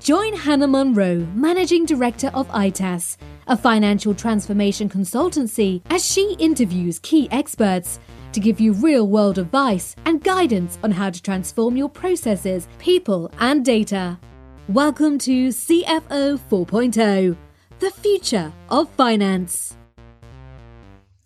Join Hannah Munro, Managing Director of ITAS, a financial transformation consultancy, as she interviews key experts to give you real world advice and guidance on how to transform your processes, people, and data. Welcome to CFO 4.0, the future of finance.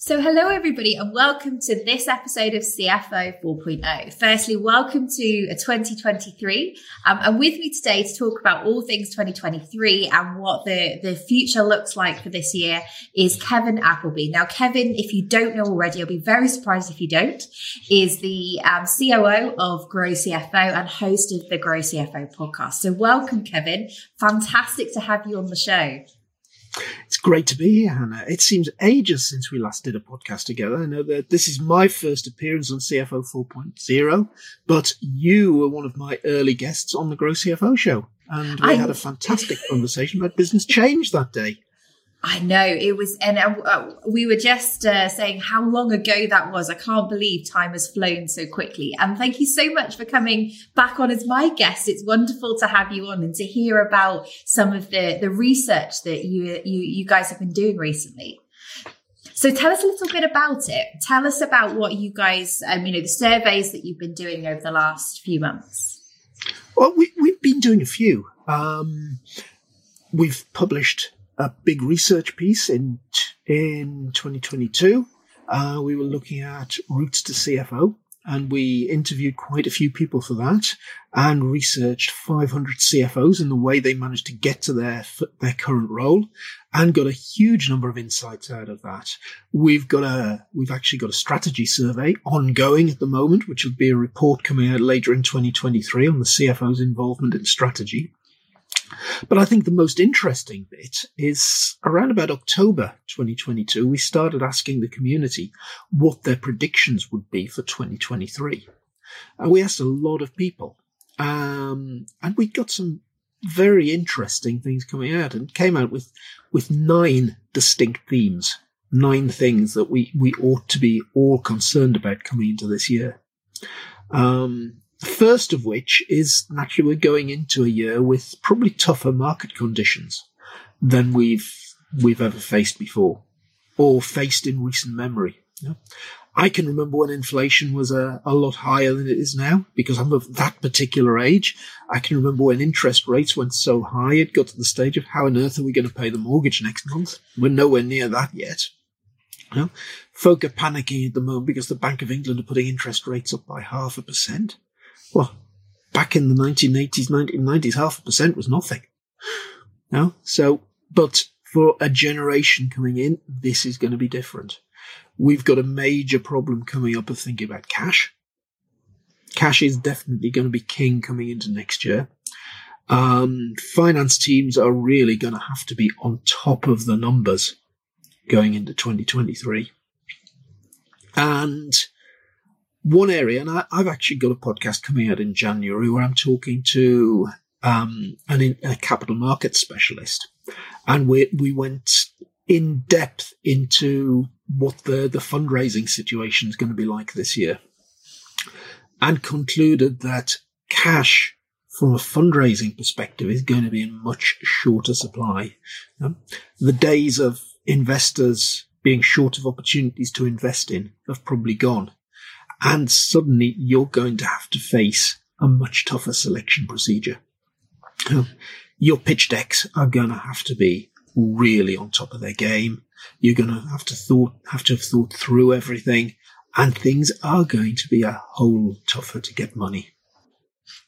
So, hello everybody, and welcome to this episode of CFO 4.0. Firstly, welcome to 2023. Um, and with me today to talk about all things 2023 and what the, the future looks like for this year is Kevin Appleby. Now, Kevin, if you don't know already, I'll be very surprised if you don't, is the um, COO of Grow CFO and host of the Grow CFO podcast. So, welcome, Kevin. Fantastic to have you on the show. Great to be here, Hannah. It seems ages since we last did a podcast together. I know that this is my first appearance on CFO 4.0, but you were one of my early guests on the Grow CFO show. And we I... had a fantastic conversation about business change that day. I know it was, and uh, uh, we were just uh, saying how long ago that was. I can't believe time has flown so quickly. And thank you so much for coming back on as my guest. It's wonderful to have you on and to hear about some of the the research that you you, you guys have been doing recently. So tell us a little bit about it. Tell us about what you guys, um, you know, the surveys that you've been doing over the last few months. Well, we, we've been doing a few. Um, we've published a big research piece in in 2022. Uh, we were looking at routes to CFO, and we interviewed quite a few people for that, and researched 500 CFOs and the way they managed to get to their their current role, and got a huge number of insights out of that. We've got a we've actually got a strategy survey ongoing at the moment, which will be a report coming out later in 2023 on the CFO's involvement in strategy. But I think the most interesting bit is around about October 2022, we started asking the community what their predictions would be for 2023. And we asked a lot of people. Um, and we got some very interesting things coming out and came out with, with nine distinct themes, nine things that we, we ought to be all concerned about coming into this year. Um, the first of which is naturally we're going into a year with probably tougher market conditions than we've we've ever faced before or faced in recent memory. I can remember when inflation was a, a lot higher than it is now because I'm of that particular age. I can remember when interest rates went so high, it got to the stage of how on earth are we going to pay the mortgage next month? We're nowhere near that yet. You know, folk are panicking at the moment because the Bank of England are putting interest rates up by half a percent. Well, back in the 1980s, 1990s, half a percent was nothing. No? So, but for a generation coming in, this is going to be different. We've got a major problem coming up of thinking about cash. Cash is definitely going to be king coming into next year. Um, finance teams are really going to have to be on top of the numbers going into 2023. And one area, and I, have actually got a podcast coming out in January where I'm talking to um, an, a capital market specialist, and we we went in depth into what the the fundraising situation is going to be like this year, and concluded that cash from a fundraising perspective is going to be in much shorter supply. Um, the days of investors being short of opportunities to invest in have probably gone. And suddenly you're going to have to face a much tougher selection procedure. Um, your pitch decks are going to have to be really on top of their game. You're going to have to thought, have to have thought through everything and things are going to be a whole tougher to get money.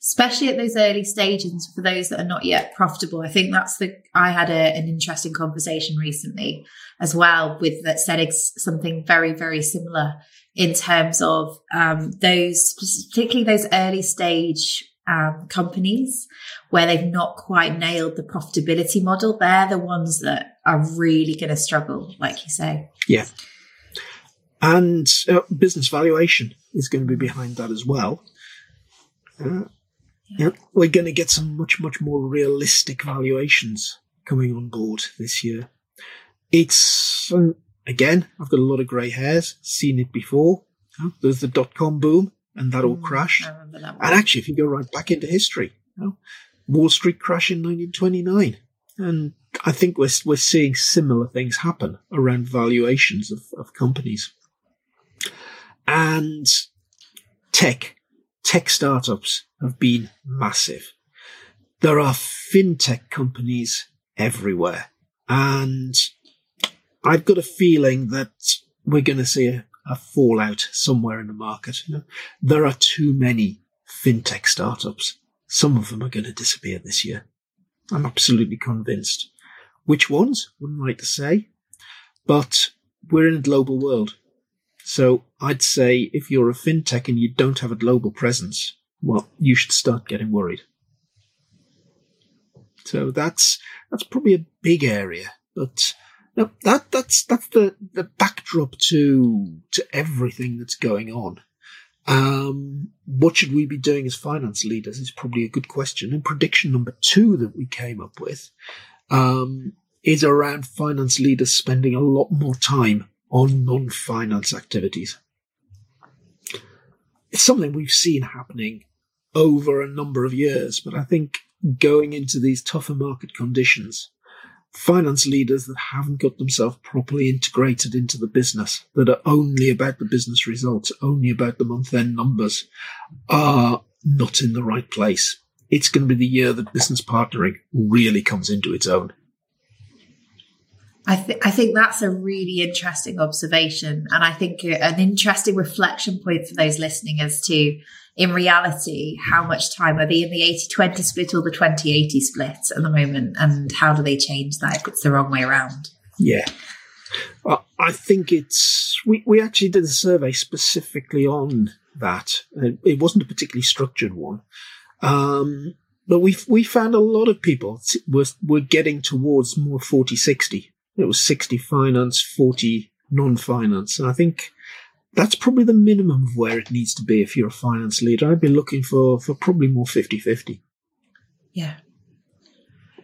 Especially at those early stages for those that are not yet profitable. I think that's the, I had a, an interesting conversation recently as well with that said something very, very similar in terms of um, those, particularly those early stage um, companies where they've not quite nailed the profitability model. They're the ones that are really going to struggle, like you say. Yeah. And uh, business valuation is going to be behind that as well. Uh, yeah. we're going to get some much, much more realistic valuations coming on board this year. It's, um, again, I've got a lot of grey hairs, seen it before. There's the dot com boom, and that all mm, crashed. And actually, if you go right back into history, you know, Wall Street crash in 1929. And I think we're, we're seeing similar things happen around valuations of, of companies. And tech, tech startups have been massive. There are fintech companies everywhere. And I've got a feeling that we're going to see a, a fallout somewhere in the market. You know, there are too many fintech startups. Some of them are going to disappear this year. I'm absolutely convinced. Which ones? Wouldn't like to say. But we're in a global world. So I'd say if you're a fintech and you don't have a global presence, well, you should start getting worried. So that's that's probably a big area, but no, that that's that's the the backdrop to to everything that's going on. Um, what should we be doing as finance leaders is probably a good question. And prediction number two that we came up with um, is around finance leaders spending a lot more time on non-finance activities. It's something we've seen happening over a number of years, but I think going into these tougher market conditions, finance leaders that haven't got themselves properly integrated into the business, that are only about the business results, only about the month end numbers, are not in the right place. It's going to be the year that business partnering really comes into its own. I, th- I think that's a really interesting observation. And I think an interesting reflection point for those listening as to in reality, how much time are they in the 80 20 split or the 20 80 split at the moment? And how do they change that if it's the wrong way around? Yeah. I think it's, we, we actually did a survey specifically on that. It wasn't a particularly structured one. Um, but we we found a lot of people were, were getting towards more 40 60. It was 60 finance, 40 non finance. And I think that's probably the minimum of where it needs to be if you're a finance leader. I'd be looking for, for probably more 50 50. Yeah.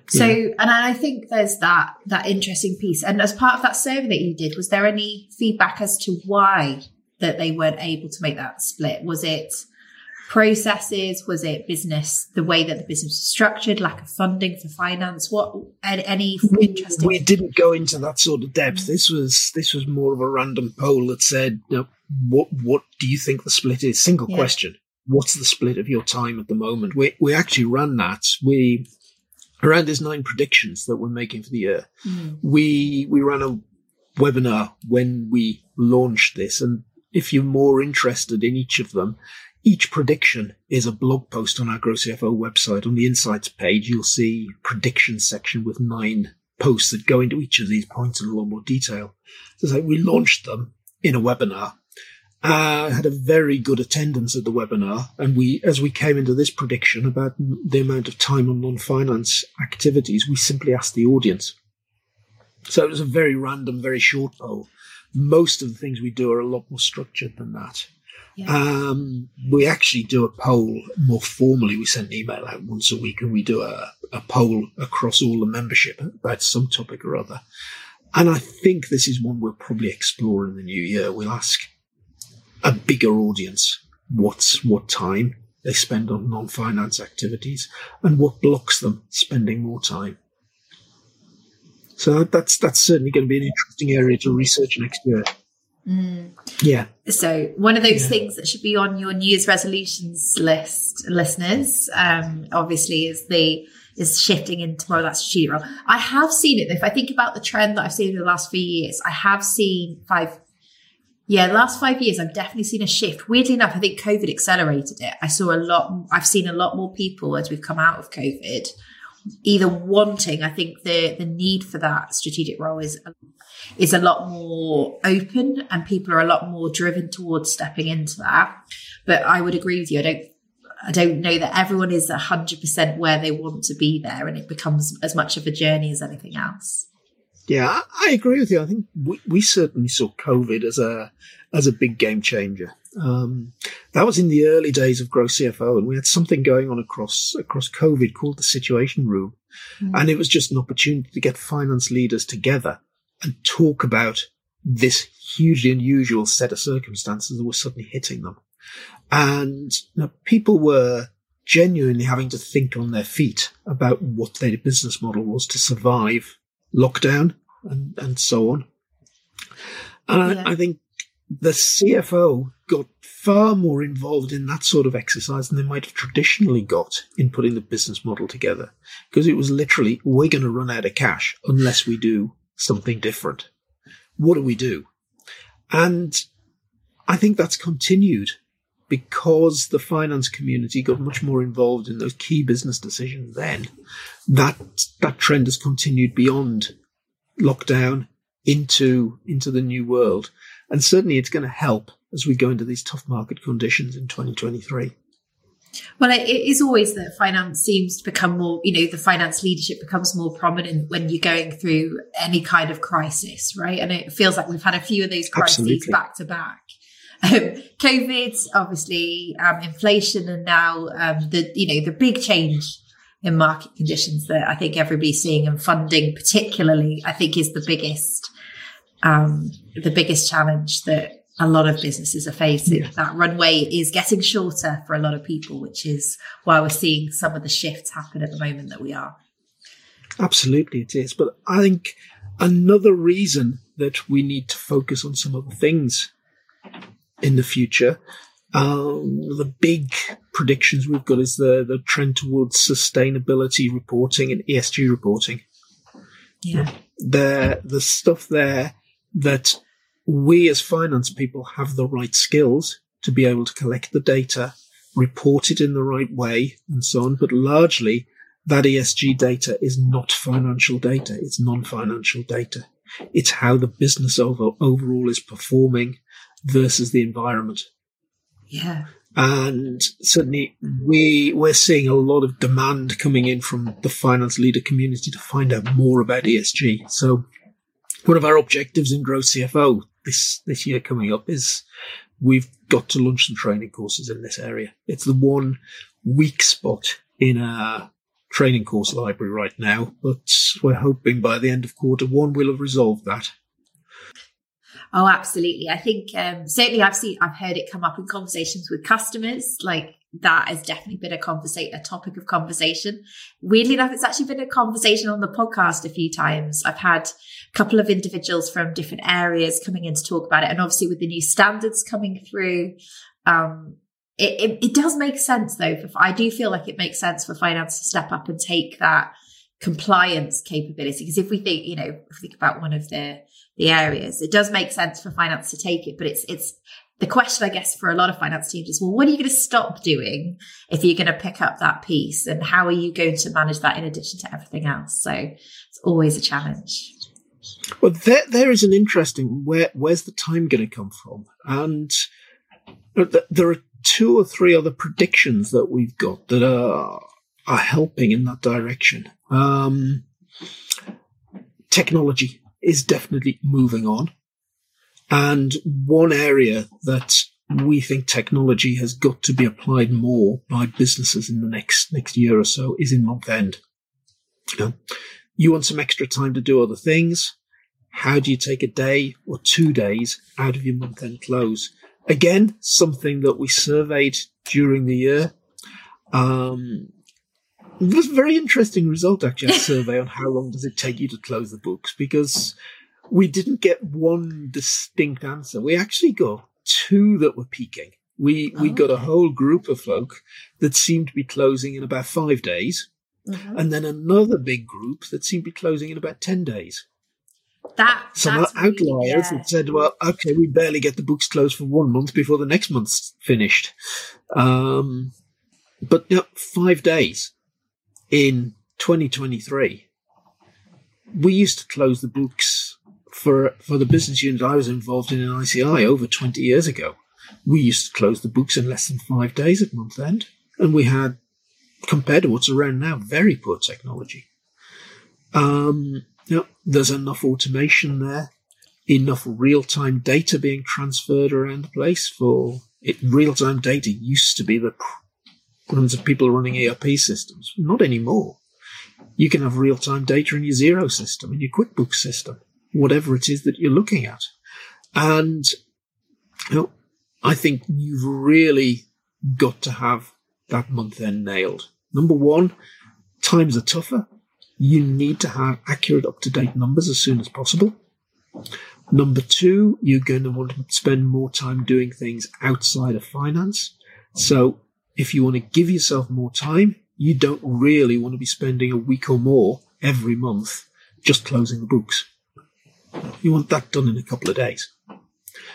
So, yeah. and I think there's that, that interesting piece. And as part of that survey that you did, was there any feedback as to why that they weren't able to make that split? Was it processes? Was it business, the way that the business was structured, lack of funding for finance? What any interesting? We didn't go into that sort of depth. This was this was more of a random poll that said, you know, "What what do you think the split is?" Single yeah. question. What's the split of your time at the moment? We we actually ran that. We around these nine predictions that we're making for the year. Mm. We we ran a webinar when we launched this, and if you're more interested in each of them, each prediction is a blog post on our Grow CFO website. On the insights page, you'll see prediction section with nine posts that go into each of these points in a lot more detail. So we launched them in a webinar. Uh, had a very good attendance at the webinar, and we, as we came into this prediction about the amount of time on non-finance activities, we simply asked the audience. So it was a very random, very short poll. Most of the things we do are a lot more structured than that. Um, we actually do a poll more formally. We send an email out once a week and we do a, a poll across all the membership about some topic or other. And I think this is one we'll probably explore in the new year. We'll ask a bigger audience what's what time they spend on non-finance activities and what blocks them spending more time. So that's that's certainly going to be an interesting area to research next year. Mm. Yeah. So one of those yeah. things that should be on your New Year's resolutions list, listeners, um, obviously is the is shifting into more of that strategic role. I have seen it. If I think about the trend that I've seen in the last few years, I have seen five. Yeah, the last five years, I've definitely seen a shift. Weirdly enough, I think COVID accelerated it. I saw a lot. I've seen a lot more people as we've come out of COVID, either wanting. I think the the need for that strategic role is is a lot more open and people are a lot more driven towards stepping into that. But I would agree with you. I don't I don't know that everyone is 100% where they want to be there and it becomes as much of a journey as anything else. Yeah, I agree with you. I think we, we certainly saw COVID as a as a big game changer. Um, that was in the early days of Grow CFO, and we had something going on across across COVID called the Situation Room, mm. and it was just an opportunity to get finance leaders together and talk about this hugely unusual set of circumstances that were suddenly hitting them, and you know, people were genuinely having to think on their feet about what their business model was to survive lockdown and, and so on. And yeah. I, I think the CFO got far more involved in that sort of exercise than they might have traditionally got in putting the business model together. Because it was literally, we're going to run out of cash unless we do something different. What do we do? And I think that's continued because the finance community got much more involved in those key business decisions then. That, that trend has continued beyond lockdown into into the new world, and certainly it's going to help as we go into these tough market conditions in 2023. Well, it is always that finance seems to become more, you know, the finance leadership becomes more prominent when you're going through any kind of crisis, right? And it feels like we've had a few of those crises Absolutely. back to back. Um, COVID, obviously, um, inflation, and now um, the you know the big change in market conditions that I think everybody's seeing and funding particularly, I think is the biggest, um, the biggest challenge that a lot of businesses are facing. Yeah. That runway is getting shorter for a lot of people, which is why we're seeing some of the shifts happen at the moment that we are. Absolutely, it is. But I think another reason that we need to focus on some of the things in the future um, the big predictions we've got is the, the trend towards sustainability reporting and ESG reporting. Yeah. The, the stuff there that we as finance people have the right skills to be able to collect the data, report it in the right way, and so on. But largely, that ESG data is not financial data. It's non-financial data. It's how the business over, overall is performing versus the environment. Yeah. And certainly we, we're seeing a lot of demand coming in from the finance leader community to find out more about ESG. So one of our objectives in Grow CFO this, this year coming up is we've got to launch some training courses in this area. It's the one weak spot in our training course library right now, but we're hoping by the end of quarter one we'll have resolved that. Oh, absolutely. I think um, certainly I've seen, I've heard it come up in conversations with customers. Like that has definitely been a conversation, a topic of conversation. Weirdly enough, it's actually been a conversation on the podcast a few times. I've had couple of individuals from different areas coming in to talk about it, and obviously with the new standards coming through, um, it, it, it does make sense though. For, I do feel like it makes sense for finance to step up and take that compliance capability. Because if we think, you know, think about one of the the areas. It does make sense for finance to take it, but it's it's the question, I guess, for a lot of finance teams is, well, what are you going to stop doing if you're going to pick up that piece, and how are you going to manage that in addition to everything else? So it's always a challenge. Well, there there is an interesting where where's the time going to come from, and there are two or three other predictions that we've got that are are helping in that direction. Um, technology is definitely moving on. And one area that we think technology has got to be applied more by businesses in the next next year or so is in month end. You, know, you want some extra time to do other things. How do you take a day or two days out of your month end close? Again, something that we surveyed during the year. Um, it was a very interesting result, actually, a survey on how long does it take you to close the books, because we didn't get one distinct answer. We actually got two that were peaking. We, we oh, got a whole group of folk that seemed to be closing in about five days, mm-hmm. and then another big group that seemed to be closing in about 10 days. That some outliers really, yeah. that said, "Well, okay, we barely get the books closed for one month before the next month's finished." Um, but know, five days in 2023, we used to close the books for for the business unit I was involved in in ICI over 20 years ago. We used to close the books in less than five days at month end, and we had, compared to what's around now, very poor technology. Um, Yep, there's enough automation there, enough real-time data being transferred around the place for it. Real-time data used to be the problems of people running ERP systems. Not anymore. You can have real-time data in your Xero system, in your QuickBooks system, whatever it is that you're looking at. And you know, I think you've really got to have that month end nailed. Number one, times are tougher. You need to have accurate, up to date numbers as soon as possible. Number two, you're going to want to spend more time doing things outside of finance. So if you want to give yourself more time, you don't really want to be spending a week or more every month just closing the books. You want that done in a couple of days.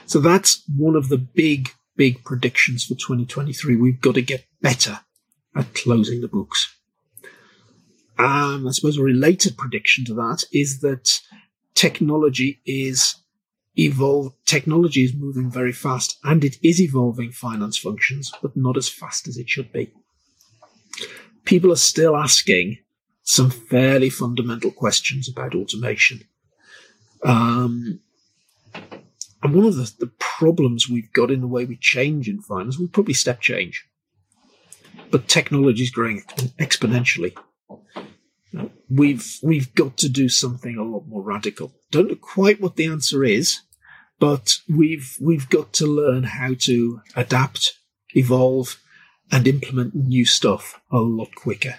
So that's one of the big, big predictions for 2023. We've got to get better at closing the books. Um, I suppose a related prediction to that is that technology is evolve. Technology is moving very fast and it is evolving finance functions, but not as fast as it should be. People are still asking some fairly fundamental questions about automation. Um, and one of the, the problems we've got in the way we change in finance, we probably step change. But technology is growing exponentially. We've we've got to do something a lot more radical. Don't know quite what the answer is, but we've we've got to learn how to adapt, evolve, and implement new stuff a lot quicker.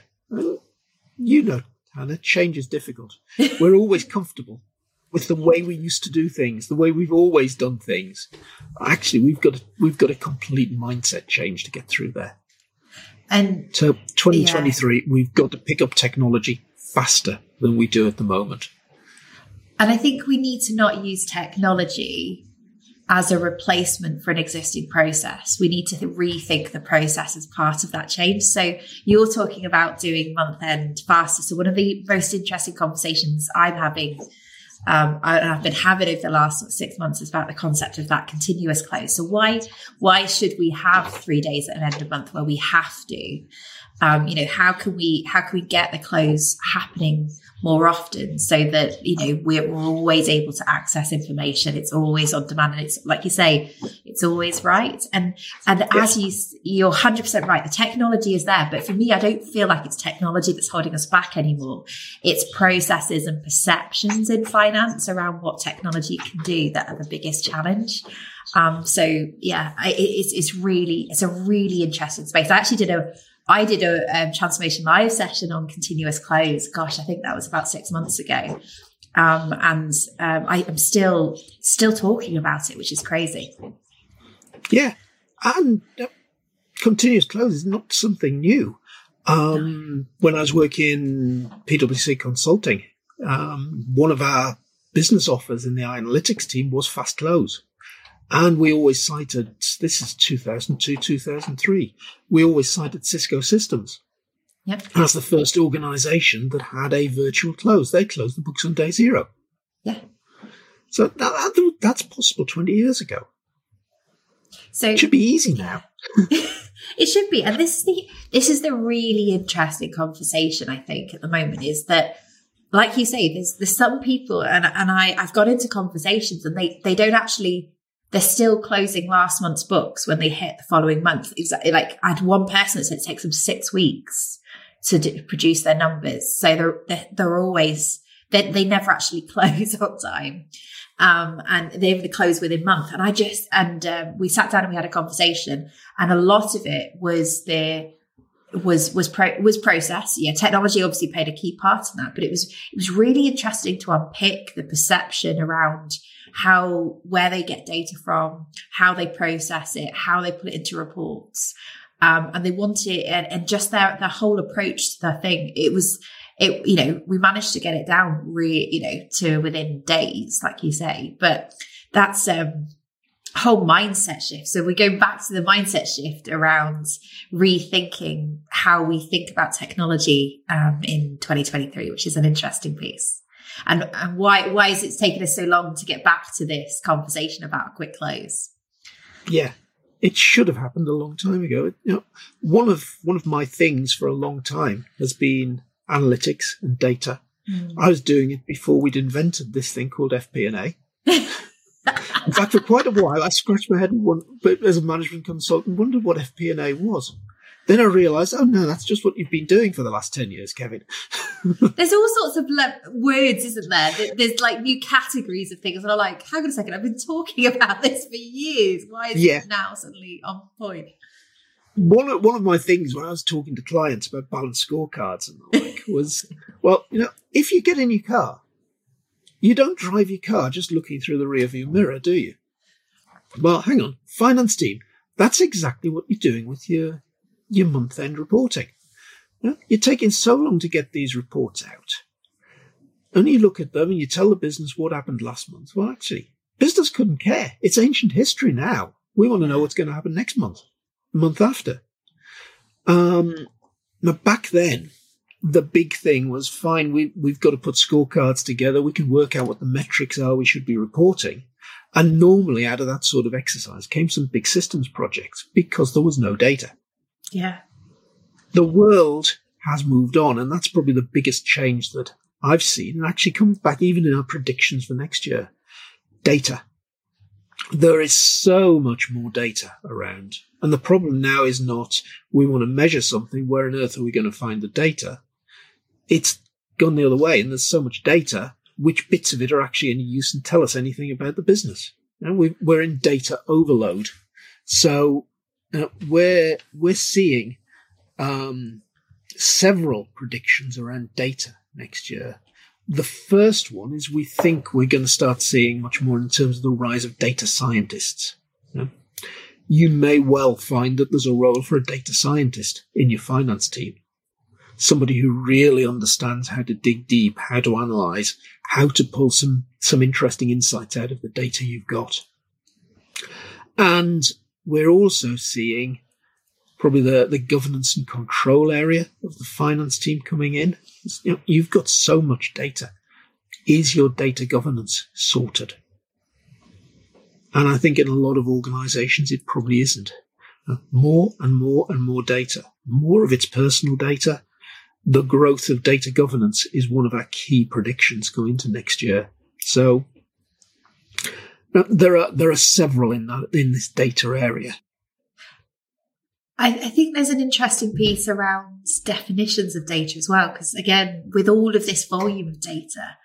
You know, Hannah, change is difficult. We're always comfortable with the way we used to do things, the way we've always done things. Actually, we've got a, we've got a complete mindset change to get through there. And so, 2023, yeah. we've got to pick up technology faster than we do at the moment. And I think we need to not use technology as a replacement for an existing process. We need to rethink the process as part of that change. So you're talking about doing month end faster. So one of the most interesting conversations I'm having um, I, have been having over the last six months is about the concept of that continuous close. So why why should we have three days at an end of month where we have to? Um, you know, how can we how can we get the close happening more often so that you know we're, we're always able to access information. It's always on demand. And it's like you say it's always right. And and as you you're 100% right the technology is there. But for me i don't feel like it's technology that's holding us back anymore. It's processes and perceptions in finance around what technology can do that are the biggest challenge. Um, so yeah I, it's, it's really it's a really interesting space. I actually did a I did a um, transformation live session on continuous close. Gosh, I think that was about six months ago. Um, and um, I am still still talking about it, which is crazy. Yeah, and uh, continuous close is not something new. Um, when I was working PwC Consulting, um, one of our business offers in the analytics team was fast close. And we always cited, this is 2002, 2003, we always cited Cisco Systems yep. as the first organization that had a virtual close. They closed the books on day zero. Yeah. So that, that's possible 20 years ago. So it should be easy now. it should be. And this is the, this is the really interesting conversation, I think, at the moment is that like you say, there's there's some people and and I I've got into conversations and they they don't actually they're still closing last month's books when they hit the following month. Exactly. Like I had one person that said it takes them six weeks to produce their numbers. So they're, they're, they're always, they, they never actually close on time. Um, and they only close within month. And I just, and, um, we sat down and we had a conversation and a lot of it was the, was was pro, was process. Yeah, technology obviously played a key part in that, but it was it was really interesting to unpick the perception around how, where they get data from, how they process it, how they put it into reports. Um, and they want it and, and just their, their whole approach to the thing. It was, it, you know, we managed to get it down really, you know, to within days, like you say, but that's, um, whole mindset shift. So we go back to the mindset shift around rethinking how we think about technology um, in 2023, which is an interesting piece and, and why why is it taken us so long to get back to this conversation about a quick close? Yeah, it should have happened a long time ago. You know, one of one of my things for a long time has been analytics and data Mm. I was doing it before we'd invented this thing called FP&A. In fact, for quite a while, I scratched my head and as a management consultant, wondered what FP&A was. Then I realised, oh no, that's just what you've been doing for the last 10 years, Kevin. There's all sorts of le- words, isn't there? There's like new categories of things. And I'm like, hang on a second, I've been talking about this for years. Why is yeah. it now suddenly on point? One of, one of my things when I was talking to clients about balanced scorecards and the like was, well, you know, if you get in your car, you don't drive your car just looking through the rearview mirror, do you? Well, hang on, finance team. That's exactly what you're doing with your your month end reporting. You know, you're taking so long to get these reports out. And you look at them and you tell the business what happened last month. Well, actually, business couldn't care. It's ancient history now. We want to know what's going to happen next month, month after. Um, but back then, the big thing was fine. We, we've got to put scorecards together. We can work out what the metrics are we should be reporting. And normally out of that sort of exercise came some big systems projects because there was no data. Yeah. The world has moved on, and that's probably the biggest change that I've seen, and actually comes back even in our predictions for next year. Data. There is so much more data around. And the problem now is not we want to measure something, where on earth are we going to find the data? It's gone the other way, and there's so much data, which bits of it are actually any use and tell us anything about the business. We, we're in data overload. So uh, we're we're seeing um, several predictions around data next year. The first one is we think we're going to start seeing much more in terms of the rise of data scientists. You, know? you may well find that there's a role for a data scientist in your finance team. Somebody who really understands how to dig deep, how to analyze, how to pull some, some interesting insights out of the data you've got. And we're also seeing probably the, the governance and control area of the finance team coming in. You know, you've got so much data. Is your data governance sorted? And I think in a lot of organizations, it probably isn't. More and more and more data, more of its personal data. The growth of data governance is one of our key predictions going into next year. So there are there are several in that in this data area. I, I think there's an interesting piece around definitions of data as well, because again, with all of this volume of data,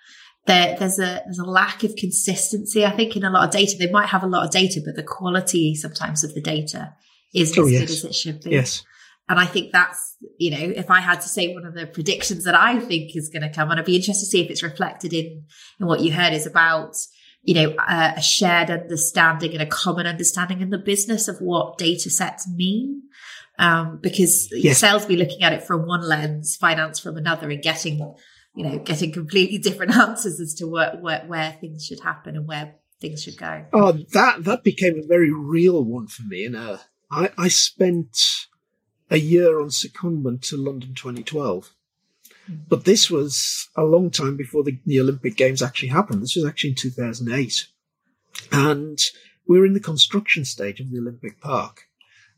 there, there's a there's a lack of consistency. I think in a lot of data, they might have a lot of data, but the quality sometimes of the data isn't oh, as yes. good as it should be. Yes. And I think that's, you know, if I had to say one of the predictions that I think is going to come, and I'd be interested to see if it's reflected in, in what you heard is about you know, a, a shared understanding and a common understanding in the business of what data sets mean. Um, because yes. sales be looking at it from one lens, finance from another, and getting, you know, getting completely different answers as to where, where, where things should happen and where things should go. Oh, that that became a very real one for me. And uh, I, I spent a year on secondment to London 2012, but this was a long time before the, the Olympic Games actually happened. This was actually in 2008. And we were in the construction stage of the Olympic Park.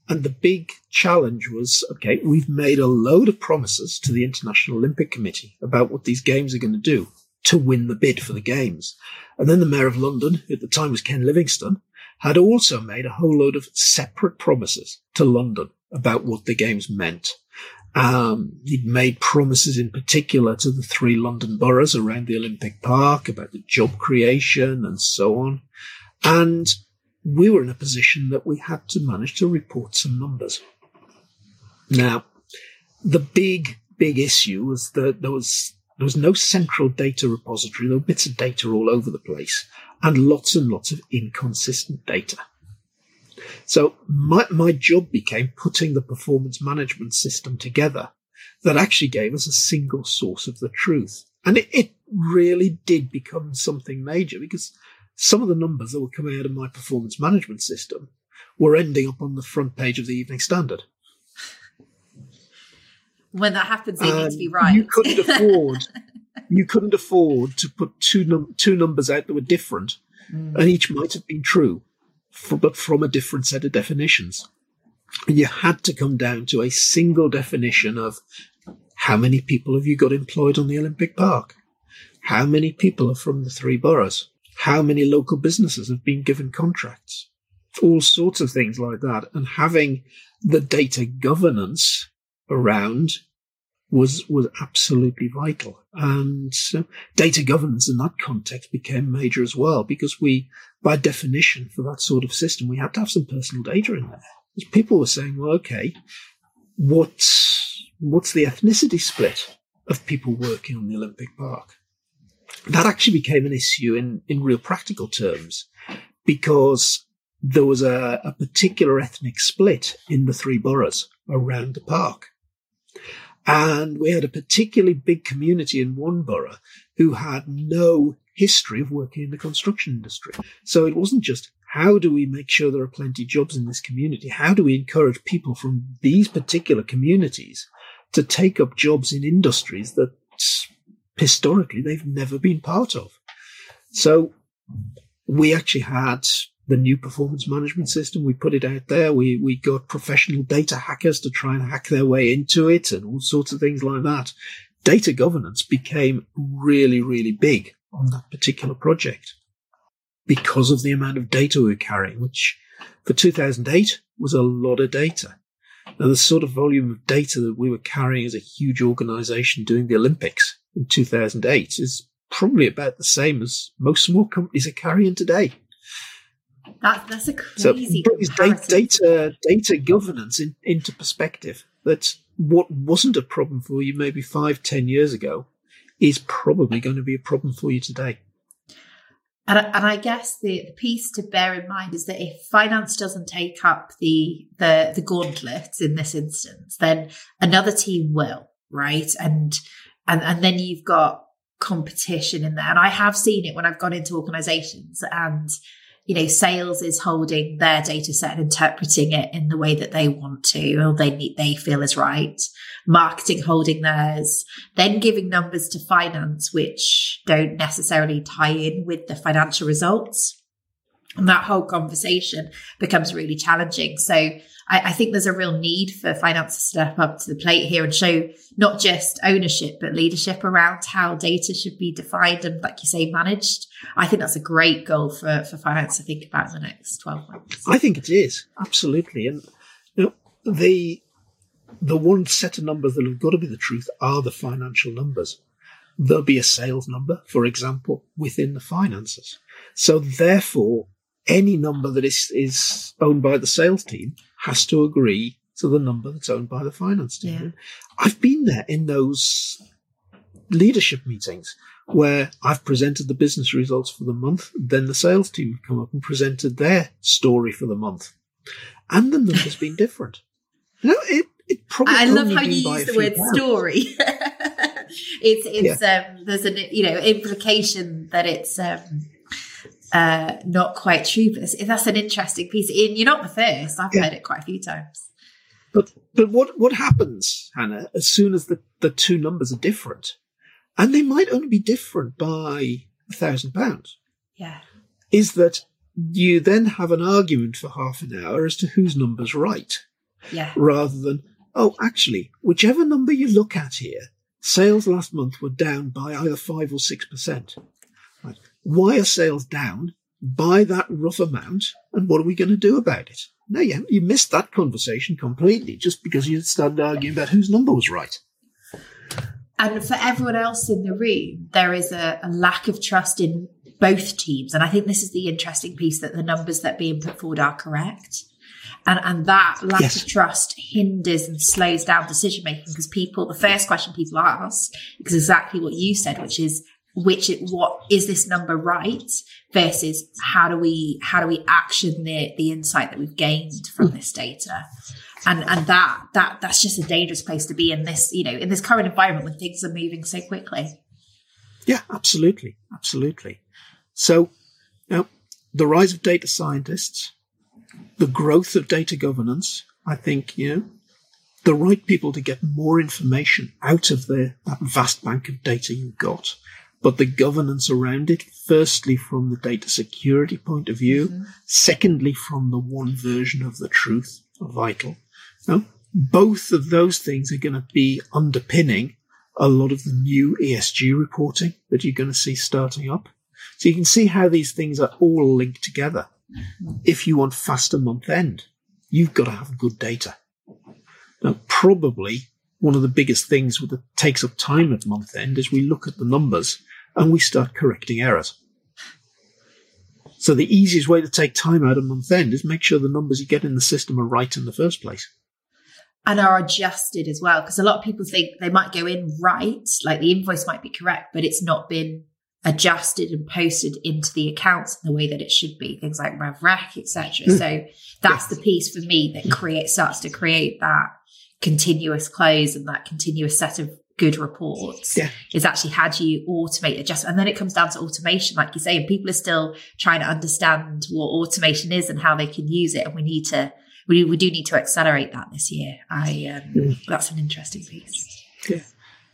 And the big challenge was okay, we've made a load of promises to the International Olympic Committee about what these games are going to do to win the bid for the games. And then the Mayor of London, at the time was Ken Livingstone, had also made a whole load of separate promises to London about what the games meant. Um, he'd made promises in particular to the three London boroughs around the Olympic Park about the job creation and so on. And we were in a position that we had to manage to report some numbers. Now, the big, big issue was that there was, there was no central data repository. There were bits of data all over the place and lots and lots of inconsistent data. So my, my job became putting the performance management system together that actually gave us a single source of the truth. And it, it really did become something major because some of the numbers that were coming out of my performance management system were ending up on the front page of the Evening Standard. When that happens, they um, need to be right. You couldn't afford. you couldn't afford to put two num- two numbers out that were different, mm. and each might have been true but from a different set of definitions. You had to come down to a single definition of how many people have you got employed on the Olympic Park? how many people are from the three boroughs? How many local businesses have been given contracts? All sorts of things like that. And having the data governance around was was absolutely vital. And uh, data governance in that context became major as well because we, by definition, for that sort of system, we had to have some personal data in there. Because people were saying, "Well, okay, what's what's the ethnicity split of people working on the Olympic Park?" That actually became an issue in in real practical terms because there was a, a particular ethnic split in the three boroughs around the park. And we had a particularly big community in one borough who had no history of working in the construction industry. So it wasn't just how do we make sure there are plenty of jobs in this community? How do we encourage people from these particular communities to take up jobs in industries that historically they've never been part of? So we actually had the new performance management system. We put it out there. We, we got professional data hackers to try and hack their way into it and all sorts of things like that. Data governance became really, really big on that particular project because of the amount of data we were carrying, which for 2008 was a lot of data. Now, the sort of volume of data that we were carrying as a huge organization doing the Olympics in 2008 is probably about the same as most small companies are carrying today. That, that's a crazy so data, data governance in, into perspective. That what wasn't a problem for you maybe five, ten years ago is probably going to be a problem for you today. And, and I guess the, the piece to bear in mind is that if finance doesn't take up the, the the gauntlet in this instance, then another team will, right? And and and then you've got competition in there. And I have seen it when I've gone into organizations and you know, sales is holding their data set and interpreting it in the way that they want to or they need, they feel is right. Marketing holding theirs, then giving numbers to finance, which don't necessarily tie in with the financial results. And that whole conversation becomes really challenging. So I, I, think there's a real need for finance to step up to the plate here and show not just ownership, but leadership around how data should be defined and, like you say, managed. I think that's a great goal for, for finance to think about in the next 12 months. I think it is, absolutely. And you know, the, the one set of numbers that have got to be the truth are the financial numbers. There'll be a sales number, for example, within the finances. So therefore, any number that is, is owned by the sales team has to agree to the number that's owned by the finance team. Yeah. I've been there in those leadership meetings where I've presented the business results for the month, then the sales team have come up and presented their story for the month. And the number's been different. You know, it, it probably I love how you use the word pounds. story. it's it's yeah. um there's an you know implication that it's um uh, not quite true. But that's an interesting piece. And you're not the first. I've yeah. heard it quite a few times. But but what what happens, Hannah, as soon as the, the two numbers are different, and they might only be different by a thousand pounds. Yeah. Is that you then have an argument for half an hour as to whose number's right. Yeah. Rather than, oh, actually, whichever number you look at here, sales last month were down by either five or six percent. Why are sales down by that rough amount? And what are we going to do about it? No, you, you missed that conversation completely just because you started arguing about whose number was right. And for everyone else in the room, there is a, a lack of trust in both teams. And I think this is the interesting piece that the numbers that are being put forward are correct. And, and that lack yes. of trust hinders and slows down decision making because people, the first question people ask is exactly what you said, which is, which what is this number right versus how do we how do we action the the insight that we've gained from this data? And and that that that's just a dangerous place to be in this you know in this current environment when things are moving so quickly. Yeah absolutely. Absolutely. So now the rise of data scientists the growth of data governance i think you know the right people to get more information out of the that vast bank of data you've got but the governance around it, firstly from the data security point of view, mm-hmm. secondly from the one version of the truth, vital. Now, both of those things are going to be underpinning a lot of the new ESG reporting that you're going to see starting up. So you can see how these things are all linked together. If you want faster month end, you've got to have good data. Now, probably one of the biggest things that takes up time at month end is we look at the numbers and we start correcting errors. So the easiest way to take time out of month end is make sure the numbers you get in the system are right in the first place. And are adjusted as well. Because a lot of people think they might go in right, like the invoice might be correct, but it's not been adjusted and posted into the accounts in the way that it should be. Things like RevRec, etc. Mm. So that's the piece for me that creates starts to create that continuous close and that continuous set of good reports yeah. is actually how do you automate adjustment and then it comes down to automation like you say and people are still trying to understand what automation is and how they can use it and we need to we, we do need to accelerate that this year i um, mm. that's an interesting piece yeah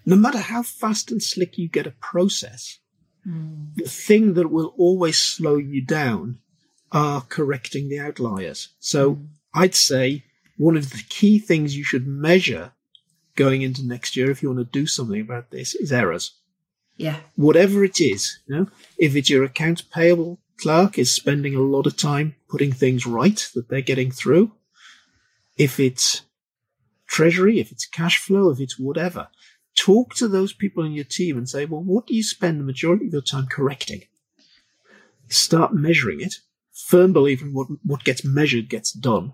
no matter how fast and slick you get a process mm. the thing that will always slow you down are correcting the outliers so mm. i'd say one of the key things you should measure going into next year, if you want to do something about this, is errors. Yeah. Whatever it is, you know, if it's your accounts payable clerk is spending a lot of time putting things right that they're getting through, if it's treasury, if it's cash flow, if it's whatever, talk to those people in your team and say, well, what do you spend the majority of your time correcting? Start measuring it. Firm believer in what, what gets measured gets done.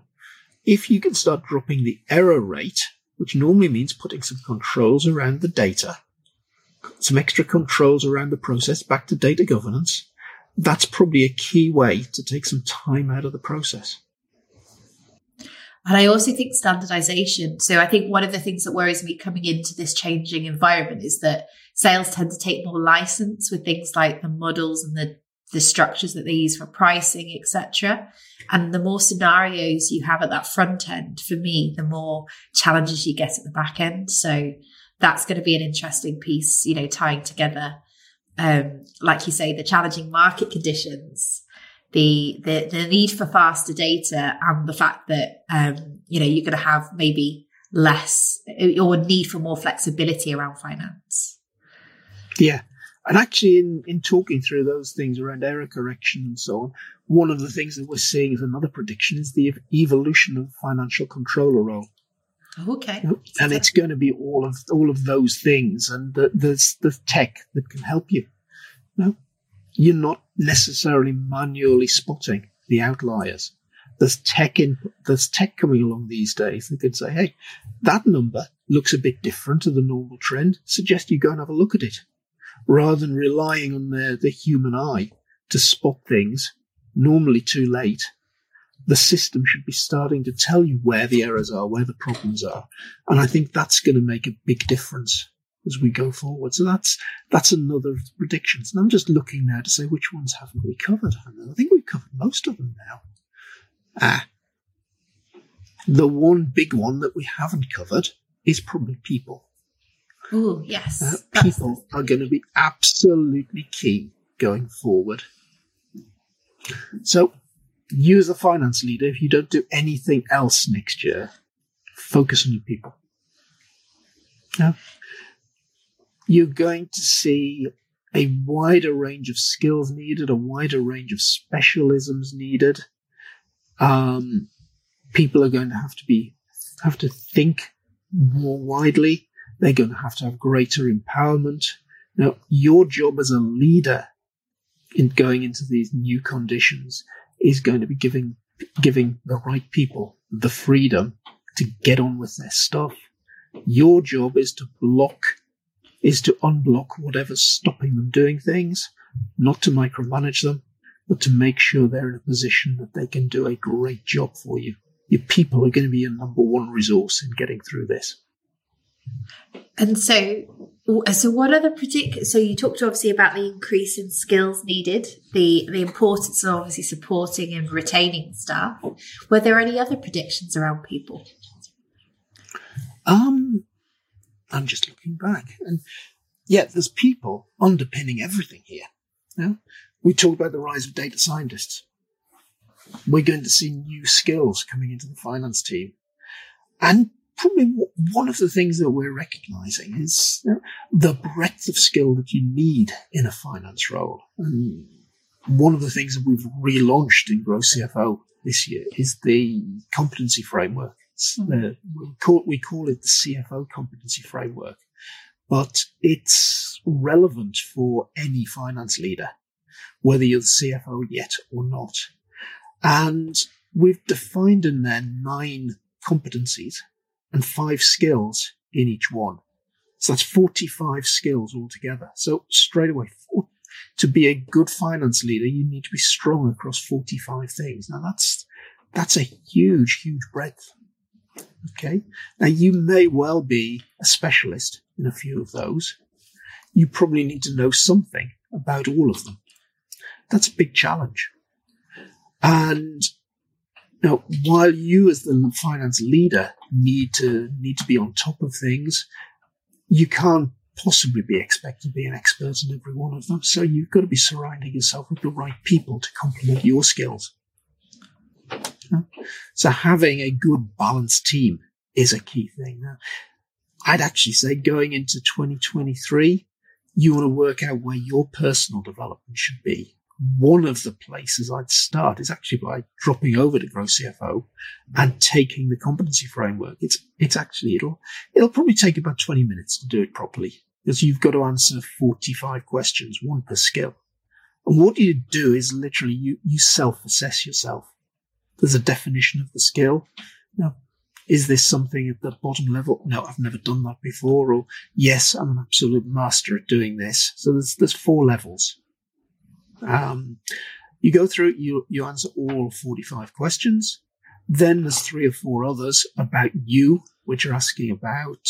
If you can start dropping the error rate which normally means putting some controls around the data, some extra controls around the process back to data governance. That's probably a key way to take some time out of the process. And I also think standardization. So I think one of the things that worries me coming into this changing environment is that sales tend to take more license with things like the models and the the structures that they use for pricing, etc. And the more scenarios you have at that front end, for me, the more challenges you get at the back end. So that's going to be an interesting piece, you know, tying together, um, like you say, the challenging market conditions, the, the, the need for faster data and the fact that, um, you know, you're going to have maybe less or need for more flexibility around finance. Yeah. And actually, in, in talking through those things around error correction and so on, one of the things that we're seeing as another prediction is the evolution of the financial controller role. Okay. And it's going to be all of all of those things, and the, there's the tech that can help you. No, you're not necessarily manually spotting the outliers. There's tech in there's tech coming along these days that can say, "Hey, that number looks a bit different to the normal trend. Suggest you go and have a look at it." Rather than relying on the, the human eye to spot things, normally too late. The system should be starting to tell you where the errors are, where the problems are. And I think that's going to make a big difference as we go forward. So that's that's another prediction. And I'm just looking now to say which ones haven't we covered. I think we've covered most of them now. Ah. The one big one that we haven't covered is probably people. Oh, yes. Uh, people are going to be absolutely key going forward. So, you as a finance leader, if you don't do anything else next year, focus on your people. Now, you're going to see a wider range of skills needed, a wider range of specialisms needed. Um, people are going to have to be have to think more widely. They're going to have to have greater empowerment. Now, your job as a leader in going into these new conditions is going to be giving giving the right people the freedom to get on with their stuff. Your job is to block, is to unblock whatever's stopping them doing things, not to micromanage them, but to make sure they're in a position that they can do a great job for you. Your people are going to be your number one resource in getting through this. And so, so what are the particular? So you talked obviously about the increase in skills needed, the the importance of obviously supporting and retaining staff. Were there any other predictions around people? Um, I'm just looking back, and yeah, there's people underpinning everything here. Yeah? We talked about the rise of data scientists. We're going to see new skills coming into the finance team, and probably one of the things that we're recognizing is the breadth of skill that you need in a finance role. And one of the things that we've relaunched in Grow CFO this year is the competency framework. Mm-hmm. we, call, we call it the CFO competency framework, but it's relevant for any finance leader, whether you're the CFO yet or not. And we've defined in there nine competencies and five skills in each one. So that's 45 skills altogether. So straight away, to be a good finance leader, you need to be strong across 45 things. Now that's, that's a huge, huge breadth. Okay. Now you may well be a specialist in a few of those. You probably need to know something about all of them. That's a big challenge. And now, while you as the finance leader need to need to be on top of things, you can't possibly be expected to be an expert in every one of them. So you've got to be surrounding yourself with the right people to complement your skills. So having a good balanced team is a key thing. Now, I'd actually say going into 2023, you want to work out where your personal development should be one of the places I'd start is actually by dropping over to Grow CFO and taking the competency framework. It's, it's actually, it'll, it'll probably take about 20 minutes to do it properly because you've got to answer 45 questions, one per skill. And what you do is literally you, you self-assess yourself. There's a definition of the skill. Now, is this something at the bottom level? No, I've never done that before. Or yes, I'm an absolute master at doing this. So there's, there's four levels. Um, you go through you, you answer all 45 questions. Then there's three or four others about you, which are asking about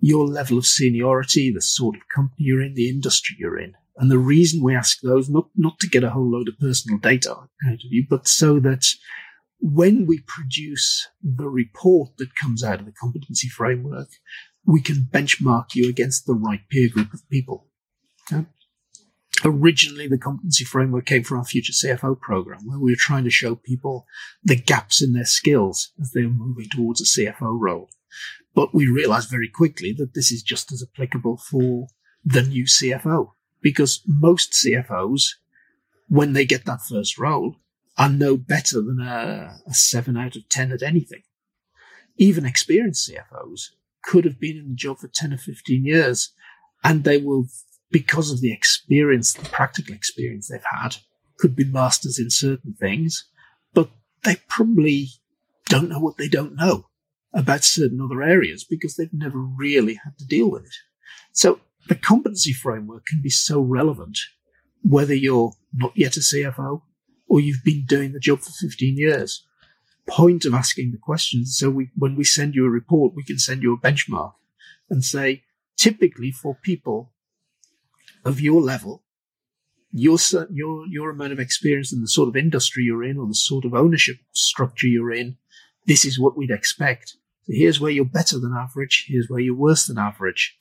your level of seniority, the sort of company you're in, the industry you're in. And the reason we ask those, not, not to get a whole load of personal data out of you, but so that when we produce the report that comes out of the competency framework, we can benchmark you against the right peer group of people. Okay? Originally the competency framework came from our future CFO program, where we were trying to show people the gaps in their skills as they were moving towards a CFO role. But we realized very quickly that this is just as applicable for the new CFO because most CFOs, when they get that first role, are no better than a, a seven out of 10 at anything. Even experienced CFOs could have been in the job for 10 or 15 years and they will because of the experience, the practical experience they've had, could be masters in certain things, but they probably don't know what they don't know about certain other areas because they've never really had to deal with it. So the competency framework can be so relevant whether you're not yet a CFO or you've been doing the job for 15 years. Point of asking the questions. So we, when we send you a report, we can send you a benchmark and say, typically for people of your level, your your your amount of experience and the sort of industry you're in or the sort of ownership structure you're in, this is what we'd expect. So here's where you're better than average. Here's where you're worse than average.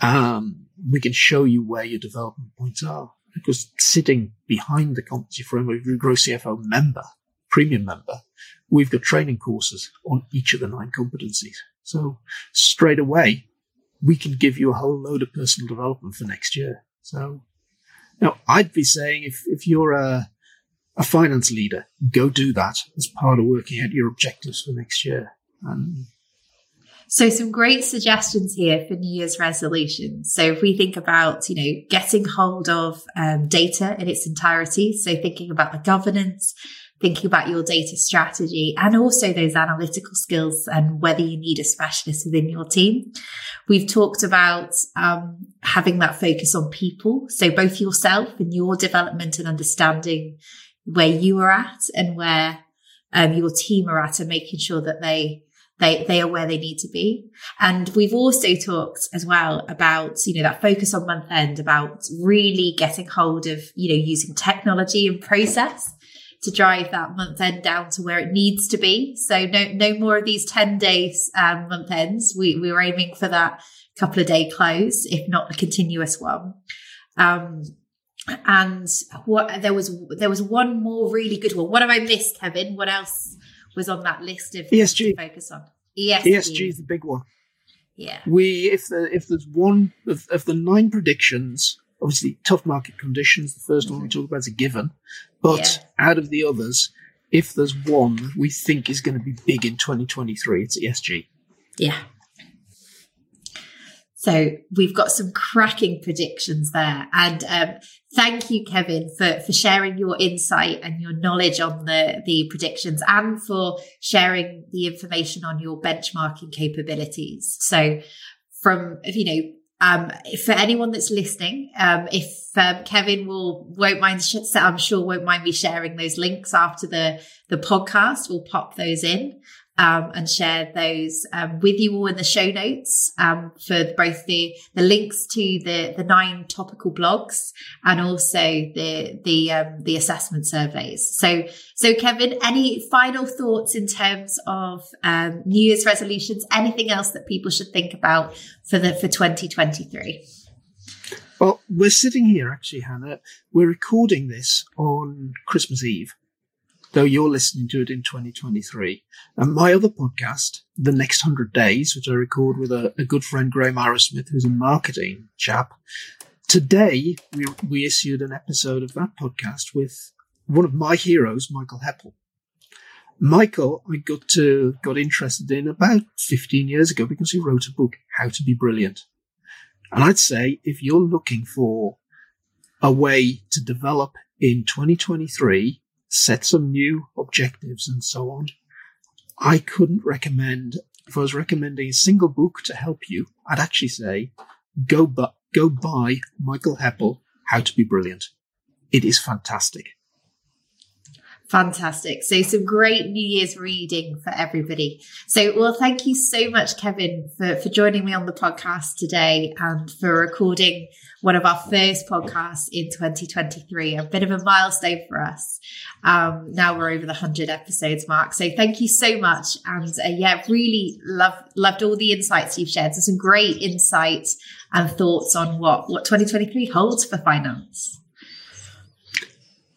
Um, we can show you where your development points are because sitting behind the competency framework, you grow CFO member, premium member, we've got training courses on each of the nine competencies. So straight away, we can give you a whole load of personal development for next year. So, now I'd be saying if, if you're a, a finance leader, go do that as part of working out your objectives for next year. And so some great suggestions here for New Year's resolutions. So if we think about, you know, getting hold of um, data in its entirety, so thinking about the governance, thinking about your data strategy and also those analytical skills and whether you need a specialist within your team. We've talked about um, having that focus on people. So both yourself and your development and understanding where you are at and where um, your team are at and making sure that they they, they are where they need to be. And we've also talked as well about, you know, that focus on month end about really getting hold of, you know, using technology and process to drive that month end down to where it needs to be. So no, no more of these 10 days um, month ends. We, we were aiming for that couple of day close, if not a continuous one. Um, and what there was there was one more really good one. What have I missed, Kevin? What else was on that list of ESG focus on? ESG. ESG is the big one. Yeah. We if the if there's one of, of the nine predictions, obviously tough market conditions. The 1st one we talk about is a given, but out of the others, if there's one we think is going to be big in 2023, it's ESG. Yeah. So we've got some cracking predictions there. And um, thank you, Kevin, for, for sharing your insight and your knowledge on the, the predictions and for sharing the information on your benchmarking capabilities. So from, you know, um, for anyone that's listening, um, if um, Kevin will won't mind, I'm sure won't mind me sharing those links after the the podcast. We'll pop those in um, and share those um, with you all in the show notes um, for both the the links to the the nine topical blogs and also the the um, the assessment surveys. So so Kevin, any final thoughts in terms of um, New Year's resolutions? Anything else that people should think about for the for 2023? Well, we're sitting here actually, Hannah. We're recording this on Christmas Eve though you're listening to it in 2023. And my other podcast, The Next 100 Days, which I record with a, a good friend, Graham Arrowsmith, who's a marketing chap. Today, we, we issued an episode of that podcast with one of my heroes, Michael Heppell. Michael, I got to, got interested in about 15 years ago because he wrote a book, How to Be Brilliant. And I'd say if you're looking for a way to develop in 2023 set some new objectives and so on. I couldn't recommend, if I was recommending a single book to help you, I'd actually say go, bu- go buy Michael Heppell, How to Be Brilliant. It is fantastic. Fantastic. So some great New Year's reading for everybody. So, well, thank you so much, Kevin, for, for joining me on the podcast today and for recording one of our first podcasts in 2023, a bit of a milestone for us. Um, now we're over the 100 episodes mark. So thank you so much. And uh, yeah, really love, loved all the insights you've shared. So some great insights and thoughts on what, what 2023 holds for finance.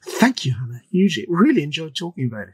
Thank you, Hannah. Hugely. Really enjoyed talking about it.